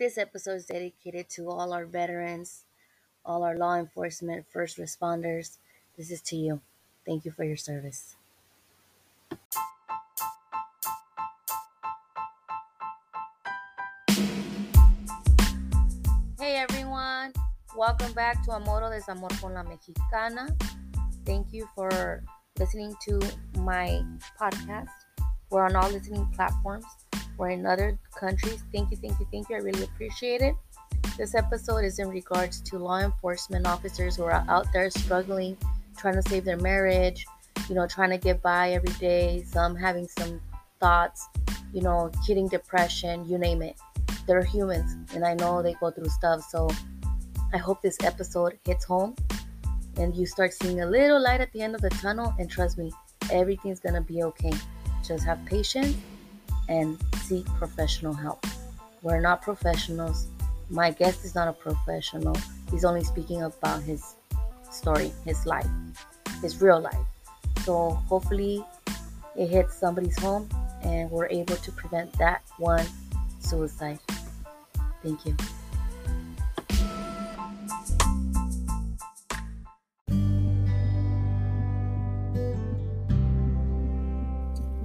This episode is dedicated to all our veterans, all our law enforcement, first responders. This is to you. Thank you for your service. Hey everyone, welcome back to Amor o Desamor con la Mexicana. Thank you for listening to my podcast. We're on all listening platforms. We're in other countries. Thank you, thank you, thank you. I really appreciate it. This episode is in regards to law enforcement officers who are out there struggling, trying to save their marriage, you know, trying to get by every day, some having some thoughts, you know, hitting depression, you name it. They're humans, and I know they go through stuff. So I hope this episode hits home and you start seeing a little light at the end of the tunnel. And trust me, everything's gonna be okay. Just have patience and seek professional help. We're not professionals. My guest is not a professional. He's only speaking about his story, his life, his real life. So hopefully it hits somebody's home and we're able to prevent that one suicide. Thank you.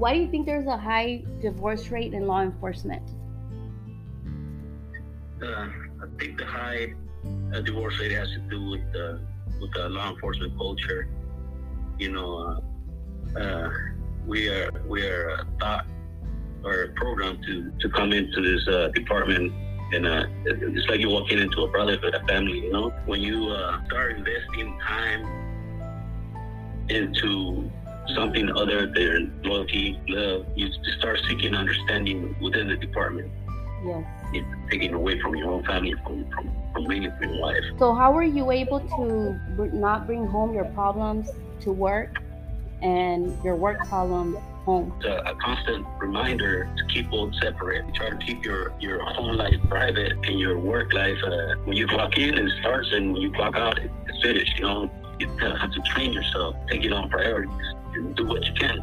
Why do you think there's a high divorce rate in law enforcement? Uh, I think the high uh, divorce rate has to do with the with the law enforcement culture. You know, uh, uh we are we are uh, taught or programmed to to come into this uh, department and uh, it's like you're walking into a brotherhood, a family. You know, when you uh, start investing time into something other than loyalty, love, you start seeking understanding within the department. Yes. It's taking away from your own family, from from from being your wife. So how were you able to not bring home your problems to work and your work problems home? It's a, a, constant reminder to keep both separate. Try to keep your, your home life private and your work life. Uh, when you clock in, it starts, and when you clock out, it's finished. You know, you have to train yourself, take it on priorities, and do what you can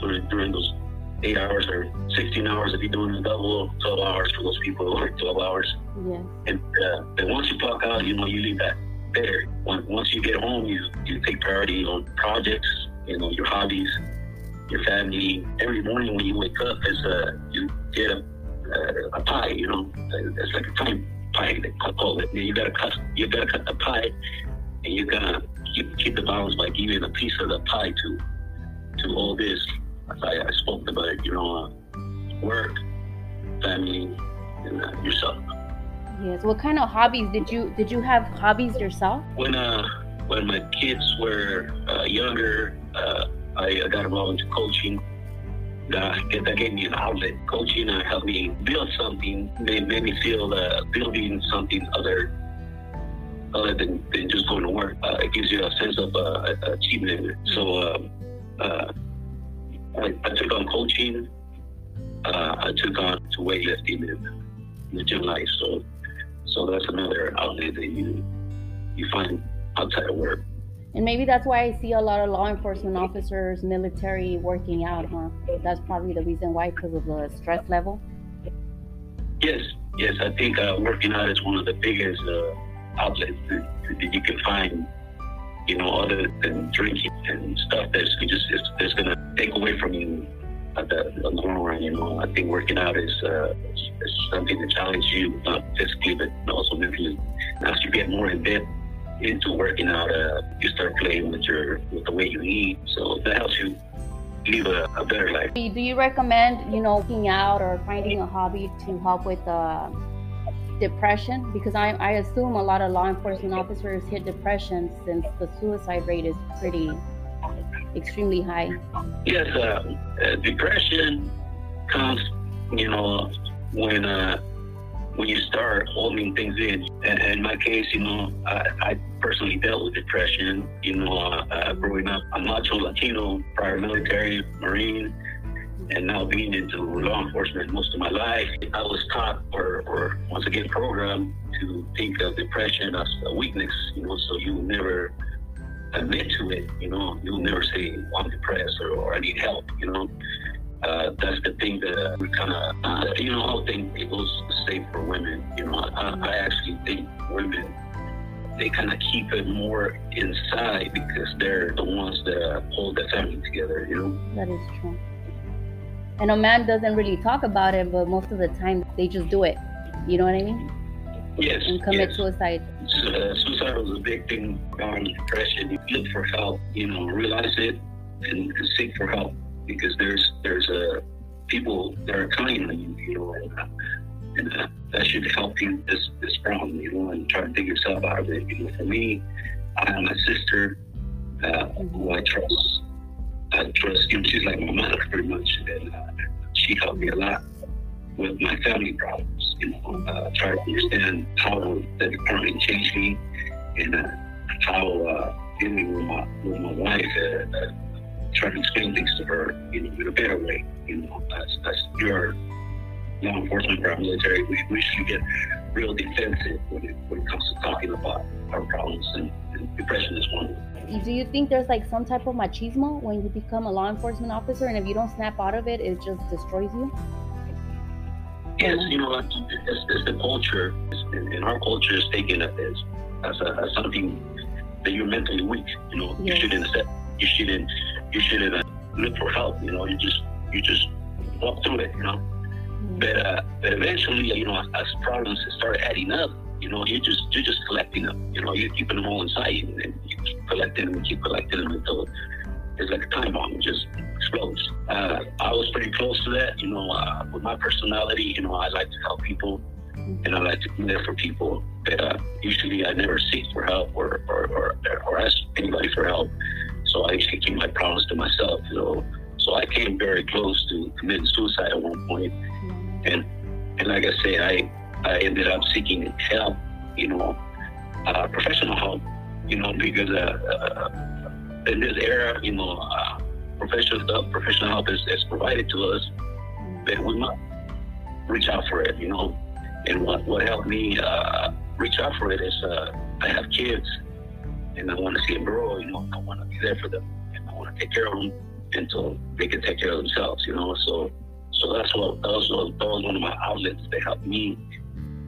during, during those eight hours or 16 hours if you're doing a double, 12 hours for those people who work 12 hours. Yeah. And, uh, and once you clock out, you know, you leave that there. Once you get home, you, you take priority on projects, you know, your hobbies, your family. Every morning when you wake up, is uh, you get a, uh, a pie. You know, it's like a time pie they call it. You gotta cut. You gotta cut the pie, and you gotta keep, keep the balance by giving a piece of the pie to to all this. I, I spoke about. You know, uh, work, family, and uh, yourself. Yes. What kind of hobbies did you did you have hobbies yourself? When uh when my kids were uh, younger, uh, I, I got involved into coaching. That, that gave me an outlet. Coaching uh, helped me build something. Made, made me feel uh, building something other other than, than just going to work. Uh, it gives you a sense of uh, achievement. So um, uh, I, I, took on coaching. Uh, I took on to weightlifting in the gym life. So so that's another outlet that you you find outside of work. And maybe that's why I see a lot of law enforcement officers, military working out, huh? That's probably the reason why, because of the stress level. Yes, yes. I think uh, working out is one of the biggest uh, outlets that, that, you can find, you know, other than drinking and stuff that's just it's, going to take away from you at the, the long run. You know, I think working out is, uh, is something that challenges you, not physically, but also mentally. as you get more in depth into working out, uh, you start playing with your with the way you eat. So that helps you live a, a, better life. Do you recommend, you know, working out or finding a hobby to help with uh, depression? Because I, I assume a lot of law enforcement officers hit depression since the suicide rate is pretty extremely high. Yes, uh, uh depression comes, you know, when uh, when you start holding things in. In my case, you know, I, I personally dealt with depression. You know, uh, growing up, I'm macho Latino, prior military, Marine, and now being into law enforcement most of my life. I was taught, or, or once again programmed, to think of depression as a weakness. You know, so you never admit to it. You know, you'll never say, well, "I'm depressed" or, or "I need help." You know. Uh, that's the thing that we kind of, uh, you know, how thing it goes safe for women. You know, I, I actually think women they kind of keep it more inside because they're the ones that hold the family together. You know. That is true. And a man doesn't really talk about it, but most of the time they just do it. You know what I mean? Yes. And commit yes. suicide. Uh, suicide was a big thing around depression. You look for help, you know, realize it and, and seek for help because there's there's uh, people that are kind on you, you know, and, uh, and uh, that should help you this this problem, you know, and try to dig yourself out of it. You know, for me, I have my sister uh, who I trust. I trust you. She's like my mother, pretty much, and uh, she helped me a lot with my family problems. You know, uh, try to understand how the department changed me and uh, how uh, dealing with my with my wife. Uh, uh, trying to explain things to her you know, in a better way. You know, as, as your law enforcement or our military, we, we should get real defensive when it, when it comes to talking about our problems, and, and depression is one. Do you think there's like some type of machismo when you become a law enforcement officer, and if you don't snap out of it, it just destroys you? Yes, you know, it's, it's the culture, in, in our culture, is taken as as, a, as something that you're mentally weak. You know, Yes. you shouldn't accept, you shouldn't, you shouldn't uh, look for help. You know, you just you just walk through it. You know, but uh, but eventually, you know, as, as problems start adding up, you know, you just you're just collecting them. You know, you're keeping them all inside you, and you keep collecting them, and keep collecting them until it's like a time bomb. It just explodes. Uh, I was pretty close to that. You know, uh, with my personality, you know, I like to help people, and I like to be there for people. But uh, usually, I never seek for help or or, or or ask anybody for help. So I usually keep my problems to myself. You know, so I came very close to committing suicide at one point and and like I say, I I ended up seeking help, you know, uh, professional help, you know, because uh, uh, in this era, you know, uh, professional help, professional help is, is provided to us, but we must reach out for it, you know. And what what helped me uh, reach out for it is uh, I have kids, and I want to see them grow, you know. I want to be there for them, and I want to take care of them until they can take care of themselves, you know. So so that's what that was, that was one of my outlets that helped me,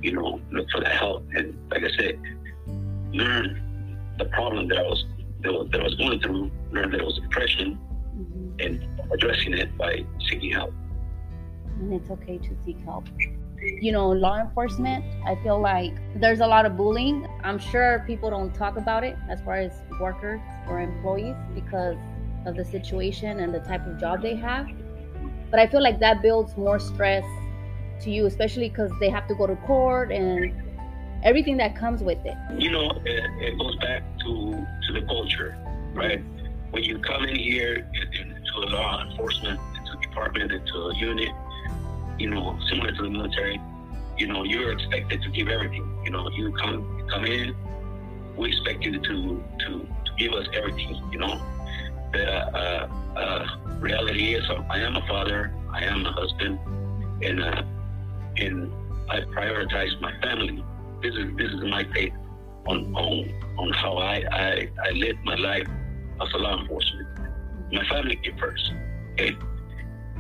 you know, look for the help and like I said, learn the problem that I was that, that I was going through, learn that it was depression Mhm. and addressing it by seeking help. and it's okay to seek help. You know, law enforcement, I feel like there's a lot of bullying. I'm sure people don't talk about it as far as workers or employees because of the situation and the type of job they have. But I feel like that builds more stress to you, especially because they have to go to court and everything that comes with it. You know, it, it goes back to to the culture, right? When you come in here into a law enforcement, into a department, into a unit, you know, similar to the military, you know, you're expected to give everything. You know, you come come in, we expect you to to to give us everything. You know, the uh, uh, uh, reality is, I am a father, I am a husband, and uh, and I prioritize my family. This is this is my take on on on how I I, I live my life as a law enforcement. My family came first, okay,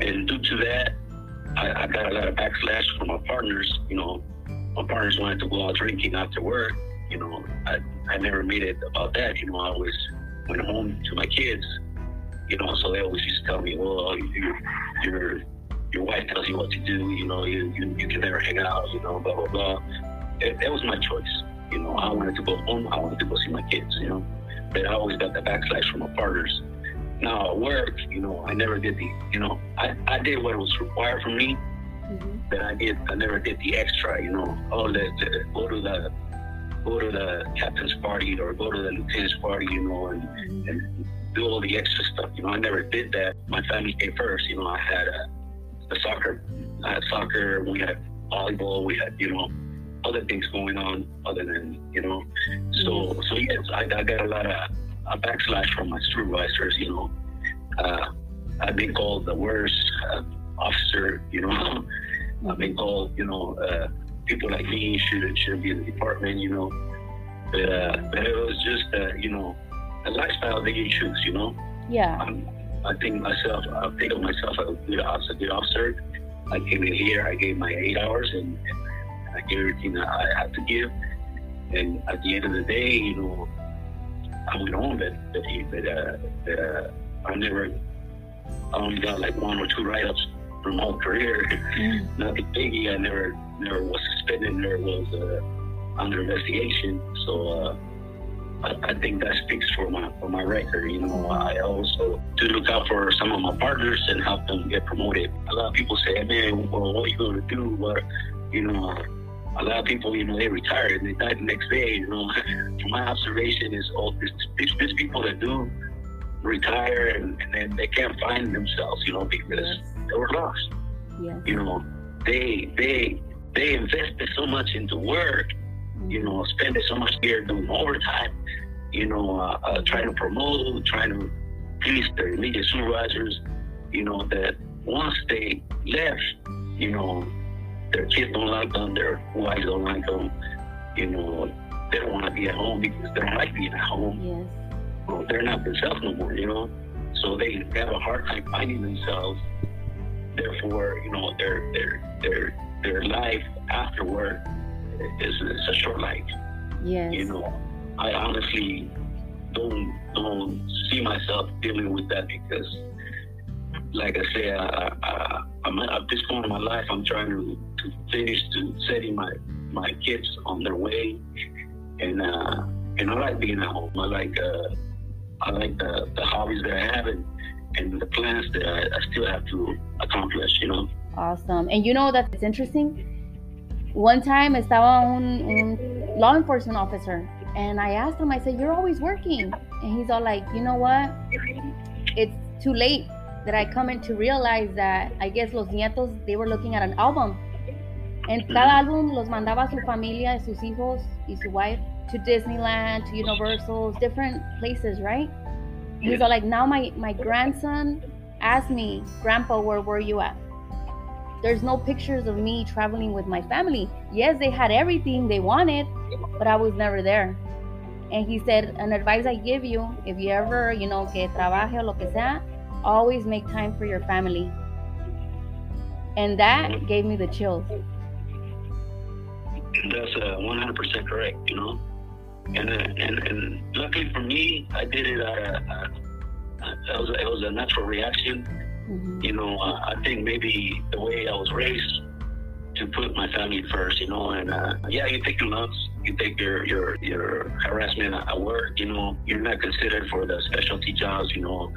and due to that, I, I got a lot of backslash from my partners. You know, my partners wanted to go out drinking after work. You know, I I never made it about that. You know, I always went home to my kids. You know, so they always used to tell me, well, you, your your wife tells you what to do. You know, you you, you can never hang out. You know, blah blah blah. It, that was my choice. You know, I wanted to go home. I wanted to go see my kids. You know, but I always got the backslash from my partners. Now at work, you know, I never did the, you know, I, I did what was required from me, Mhm. but I did, I never did the extra, you know, oh, the, the, go to the, go to the captain's party or go to the lieutenant's party, you know, and, Mhm. and do all the extra stuff. You know, I never did that. My family came first. You know, I had uh, the soccer, I had soccer. We had volleyball. We had, you know, other things going on other than, you know. So, so yes, I, I got a lot of a backslash from my supervisors. You know, uh, I've been called the worst uh, officer. You know, I've been called, you know, uh, people like me should should be in the department. You know, but uh, but it was just, uh, you know a lifestyle that you choose, you know. Yeah. Um, I think myself, I think of myself as a good officer. Good officer. I came in here, I gave my eight hours, and and I gave everything that I had to give. And at the end of the day, you know, I went home that that, but uh, uh, I never, I only got like one or two write-ups from my whole career. Mm. Nothing biggie. I never, never was suspended. Never was uh, under investigation. So. I, I, think that speaks for my for my record. You know, I also do look out for some of my partners and help them get promoted. A lot of people say, "Man, well, what are you going to do?" But you know, a lot of people, you know, they retire and they die the next day. You know, from my observation is all these, these people that do retire and, and then they can't find themselves. You know, because they were lost. Yeah. You know, they they they invested so much into work you know, spending so much here doing overtime, you know, uh, uh, trying to promote, trying to please their immediate supervisors, you know, that once they left, you know, their kids don't like them, their wives don't like them, you know, they don't want to be at home because they don't like being at home. Yes. Well, they're not themselves no more, you know. So they have a hard time finding themselves. Therefore, you know, their their their their life afterward is, is a short life. Yes. You know, I honestly don't don't see myself dealing with that because, like I say, I, I, I'm at this point in my life. I'm trying to, to finish to setting my my kids on their way, and uh, and I like being at home. I like uh, I like the, the hobbies that I have and, and the plans that I, I still have to accomplish. You know. Awesome, and you know that it's interesting one time estaba un, un law enforcement officer and I asked him, I said, You're always working. And he's all like, You know what? It's too late that I come in to realize that I guess los nietos, they were looking at an album. And cada álbum los mandaba su familia, sus hijos y su wife to Disneyland, to Universal, different places, right? And he's all like, Now my, my grandson asked me, Grandpa, where were you at? There's no pictures of me traveling with my family. Yes, they had everything they wanted, but I was never there. And he said, an advice I give you, if you ever, you know, que trabaje o lo que sea, always make time for your family. And that gave me the chills. That's uh, 100% correct, you know. And, uh, and and luckily for me, I did it. Uh, uh, it was it was a natural reaction Mm-hmm. You know, uh, I think maybe the way I was raised to put my family first, you know, and uh, yeah, you take your lumps, you take your your your harassment at work, you know, you're not considered for the specialty jobs, you know,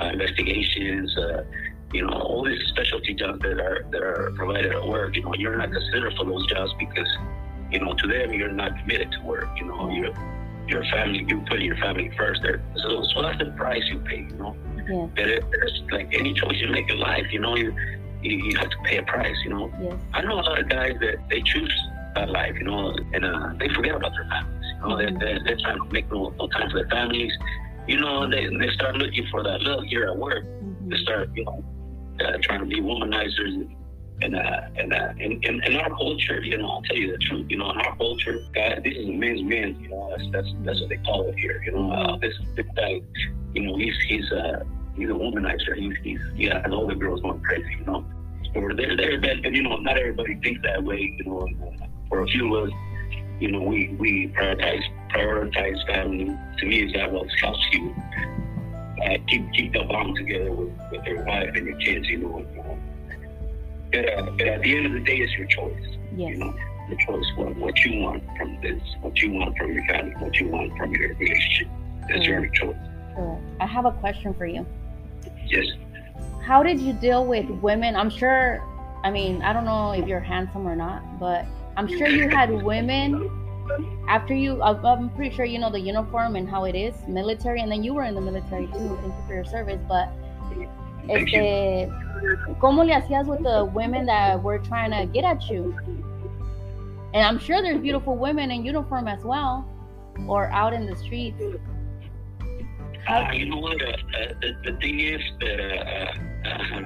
uh, investigations, uh, you know, all these specialty jobs that are that are provided at work, you know, you're not considered for those jobs because, you know, to them you're not committed to work, you know, you're your family, you put your family first. There, so, so that's the price you pay, you know. Yeah. It's like any choice you make in life, you know, you, you, you have to pay a price, you know. Yes. I know a lot of guys that they choose that life, you know, and uh, they forget about their families. You know, mm-hmm. they're, they're, trying to make no, no time for their families. You know, they, they start looking for that look here at work. Mm-hmm. They start, you know, uh, trying to be womanizers and uh, and uh, in, in, in our culture, you know, I'll tell you the truth. You know, in our culture, God, this is a man's man. You know, that's that's that's what they call it here. You know, uh, this this guy, you know, he's he's uh he's a womanizer. He's he's yeah, and all the girls going crazy. You know, or they're they're that, you know, not everybody thinks that way. You know, uh, for a few of us, you know, we we prioritize prioritize family. To me, is that what helps you uh, keep keep the bond together with, with your wife and your kids. You know. But, uh, but at the end of the day, it's your choice. Yes. You know, the choice what, what you want from this, what you want from your family, what you want from your relationship. That's your choice. Correct. I have a question for you. Yes. How did you deal with women? I'm sure. I mean, I don't know if you're handsome or not, but I'm sure you had women after you. I'm pretty sure you know the uniform and how it is, military, and then you were in the military too. Thank you for your service, but este, ¿cómo le hacías with the women that were trying to get at you? And I'm sure there's beautiful women in uniform as well, or out in the streets. Uh, you know what? Uh, uh, the, the thing is that uh, uh,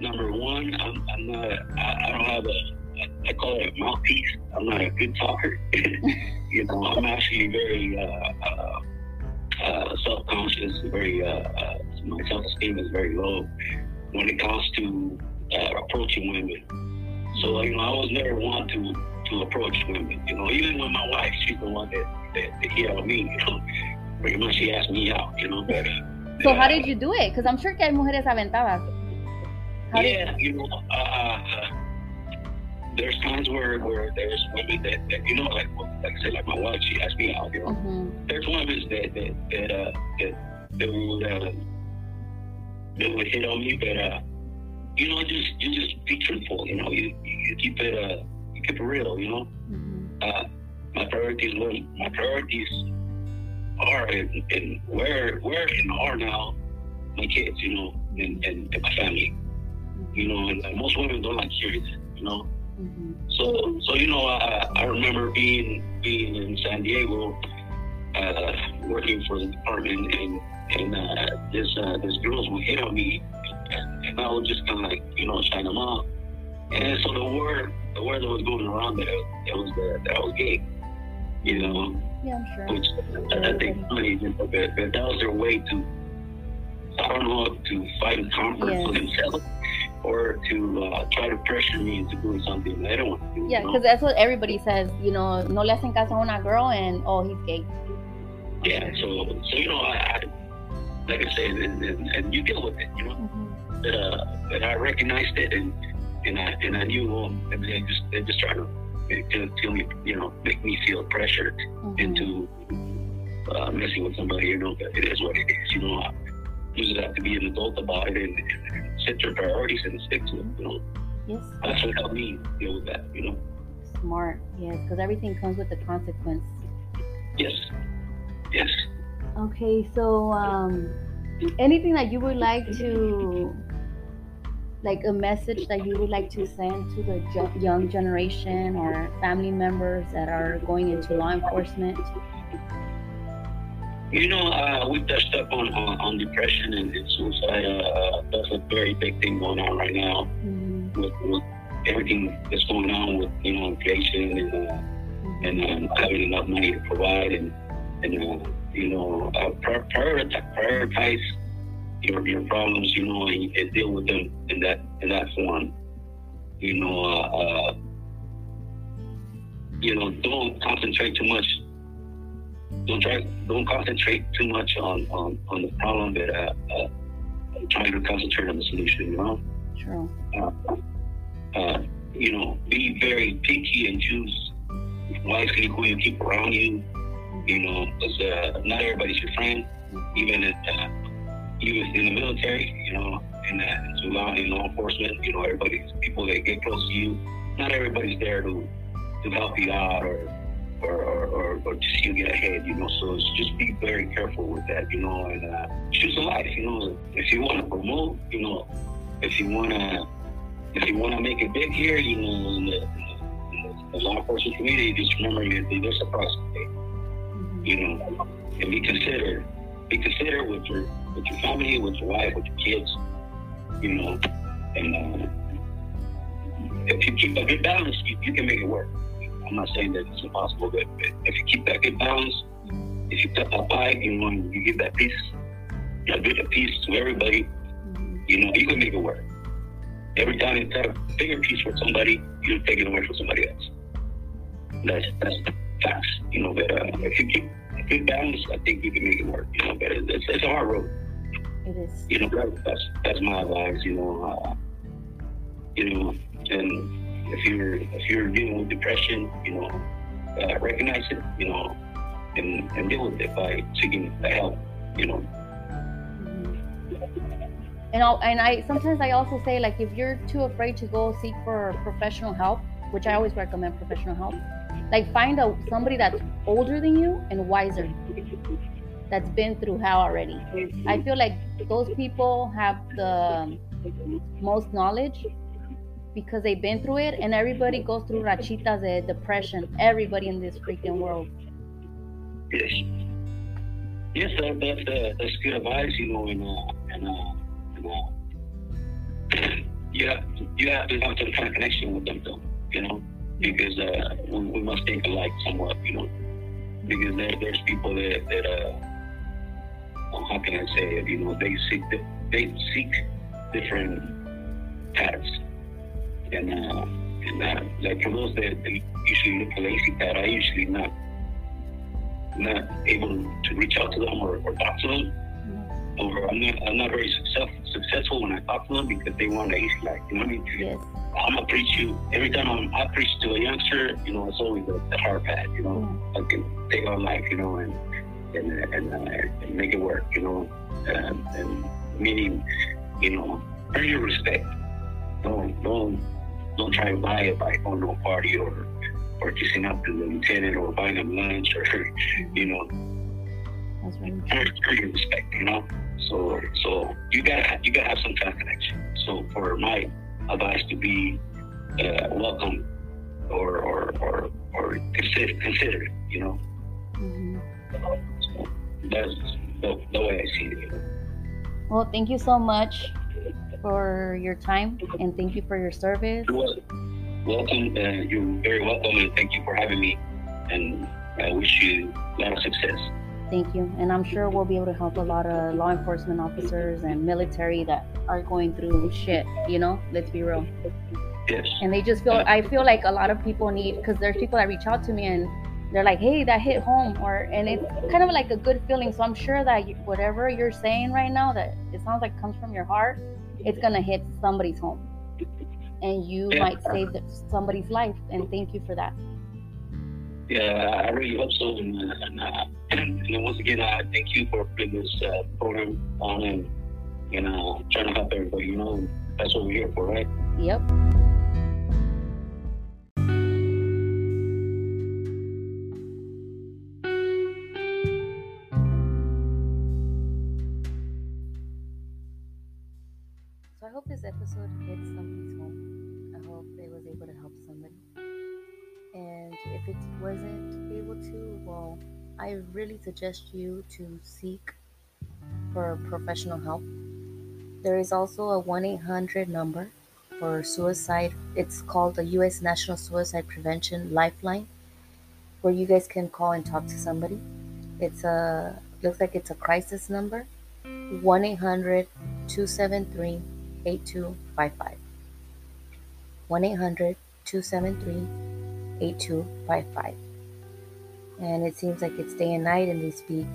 number one, I'm, I'm not. I, I, don't have a. I call it a mouthpiece. I'm not a good talker. you know, I'm actually very uh, uh, self-conscious, very uh, uh, my self-esteem is very low when it comes to uh, approaching women. So you know, I was never one to to approach women. You know, even with my wife, she's the one that that, that hit on me. You know, pretty much she asked me out. You know, but. So uh, how did you do it? Because I'm sure que hay mujeres aventadas. How yeah, you know, uh, there's times where, where there's women that, that you know, like like I said, like my wife, she asked me out. You know, mm-hmm. there's women that that that uh, that, that would uh, that would hit on me, but uh, you know, just you just be truthful. You know, you you keep it uh, you keep it real. You know, mm-hmm. uh, my priorities were my priorities are and, and where where and are now my kids. You know, and, and, and my family. You know, and most women don't like hearing that. You know. Mm-hmm. So, so you know, I, I remember being being in San Diego, uh, working for the department, and and uh, this uh, this girls would hit on me, and, and I would just kind of like you know shine them up. And so the word the word that was going around there that it was that, that I was gay, you know. Yeah, I'm sure. Which I, think funny, but, but that was their way to I don't know to find comfort yeah. for themselves or to uh, try to pressure me into doing something I don't want to do. Yeah, because that's what everybody says. You know, no le hacen caso a una girl and oh, he's gay. Yeah, so so you know, I, I like I said, and, and, and, you deal with it. You know, mm-hmm. that uh, that I recognized it and and I and I knew um, they just they're just trying to to me, you know, make me feel pressured mm-hmm. into uh, messing with somebody. You know, it is what it is. You know, I, you just have to be an adult about it and, and set your priorities and stick to them. You know, yes. That's what helped me deal with that. You know. Smart, yes, because everything comes with the consequence. Yes. Yes. Okay, so um, anything that you would like to, like a message that you would like to send to the young generation or family members that are going into law enforcement? You know, uh, we touched up on, on, on depression and, and suicide. Uh, that's a very big thing going on right now mm-hmm. with, with, everything that's going on with you know inflation and uh, mm-hmm. and um, having enough money to provide and and uh, you know uh, prioritize, prioritize your your problems. You know, and, and, deal with them in that in that form. You know, uh, uh, you know, don't concentrate too much don't try don't concentrate too much on on, on the problem but uh, uh, try to concentrate on the solution you know True. Uh, uh, you know be very picky and choose wisely who you keep around you you know because uh, not everybody's your friend even if. uh, even in the military you know in, uh, in law, in law enforcement you know everybody's people that get close to you not everybody's there to to help you out or or, or, or, or to you get ahead, you know. So just be very careful with that, you know, and uh, choose a life, you know. If you want to promote, you know, if you want to, if you want to make it big here, you know, in the, in the, law enforcement community, just remember you, there's a mm-hmm. you know, and be considered, be considered with your with your family, with your wife, with your kids, you know, and uh, if you keep a good balance, you, you can make it work. I'm not saying that it's impossible, but if you keep that good balance, if you cut that pie, you know, you give that piece, you give a piece to everybody, you know, you can make it work. Every time you cut a bigger piece for somebody, you take it away from somebody else. That's that's facts, you know. But uh, if you keep a good balance, I think you can make it work. You know, but it's, it's a hard road. It is. You know, that's that's my advice. You know, uh, you know, and if you're if you're dealing with depression, you know, uh, recognize it, you know, and, and deal with it by seeking help, you know. And i and I sometimes I also say like if you're too afraid to go seek for professional help, which I always recommend professional help, like find a somebody that's older than you and wiser that's been through hell already. I feel like those people have the most knowledge because they've been through it and everybody goes through rachitas de depression everybody in this freaking world. Yes. Yes that, that's, uh, that's good advice you know and uh, and, uh, and uh, you have you have to have some kind of connection with them though you know because uh, we, we must think alike somewhat you know because there, there's people that that uh how can I say it you know they seek they seek different paths and uh, And uh, like for those that, that usually look for lazy pad, I usually not not able to reach out to them or, or talk to them. Mm-hmm. Or I'm not I'm not very success, successful when I talk to them because they want lazy like you know what I mean? Yes. I'm gonna preach you every time I'm, I preach to a youngster. You know, it's always the, the hard path. You know, I can take on life. You know, and and and, uh, and make it work. You know, and, and meaning, you know, earn your respect. Don't don't don't try to buy it by going to a party or or kissing up to the lieutenant or buying them lunch or you know, That's right. earn, earn your respect. You know, so so you gotta you gotta have some kind of connection. So for my advice to be uh, welcome or or or or consider consider you know. hmm So that's the, the way I see it. Well, thank you so much for your time and thank you for your service. You're wel- welcome. Uh, you're very welcome, and thank you for having me. And I wish you a lot of success. Thank you. And I'm sure we'll be able to help a lot of law enforcement officers and military that are going through shit, you know? Let's be real. Yes. And they just feel, I feel like a lot of people need, because there's people that reach out to me and they're like, hey, that hit home. Or, and it's kind of like a good feeling. So I'm sure that you, whatever you're saying right now, that it sounds like comes from your heart, it's going to hit somebody's home. And you Yeah. might save the- somebody's life. And thank you for that. Yeah, I really hope so. And, uh, and, uh, and once again, I thank you for putting this uh, program on and you know trying to help everybody. You know, that's what we're here for, right? Yep. Suggest you to seek for professional help. There is also a 1 800 number for suicide. It's called the U.S. National Suicide Prevention Lifeline, where you guys can call and talk to somebody. It's a looks like it's a crisis number, 1 800 273 8255. 1 800 273 8255. And it seems like it's day and night, and they speak,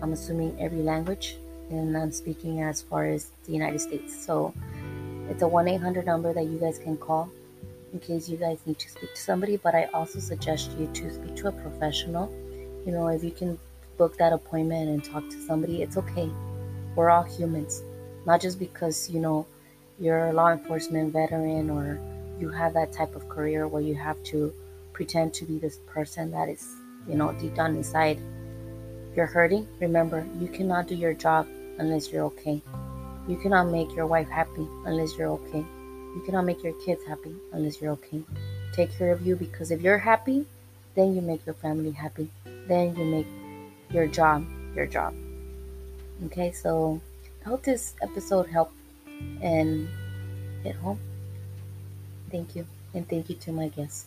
I'm assuming, every language. And I'm speaking as far as the United States. So it's a 1 800 number that you guys can call in case you guys need to speak to somebody. But I also suggest you to speak to a professional. You know, if you can book that appointment and talk to somebody, it's okay. We're all humans. Not just because, you know, you're a law enforcement veteran or you have that type of career where you have to pretend to be this person that is, you know, deep down inside you're hurting. Remember, you cannot do your job unless you're okay. You cannot make your wife happy unless you're okay. You cannot make your kids happy unless you're okay. Take care of you because if you're happy, then you make your family happy. Then you make your job your job. Okay, so I hope this episode helped and hit home. Thank you. And thank you to my guests.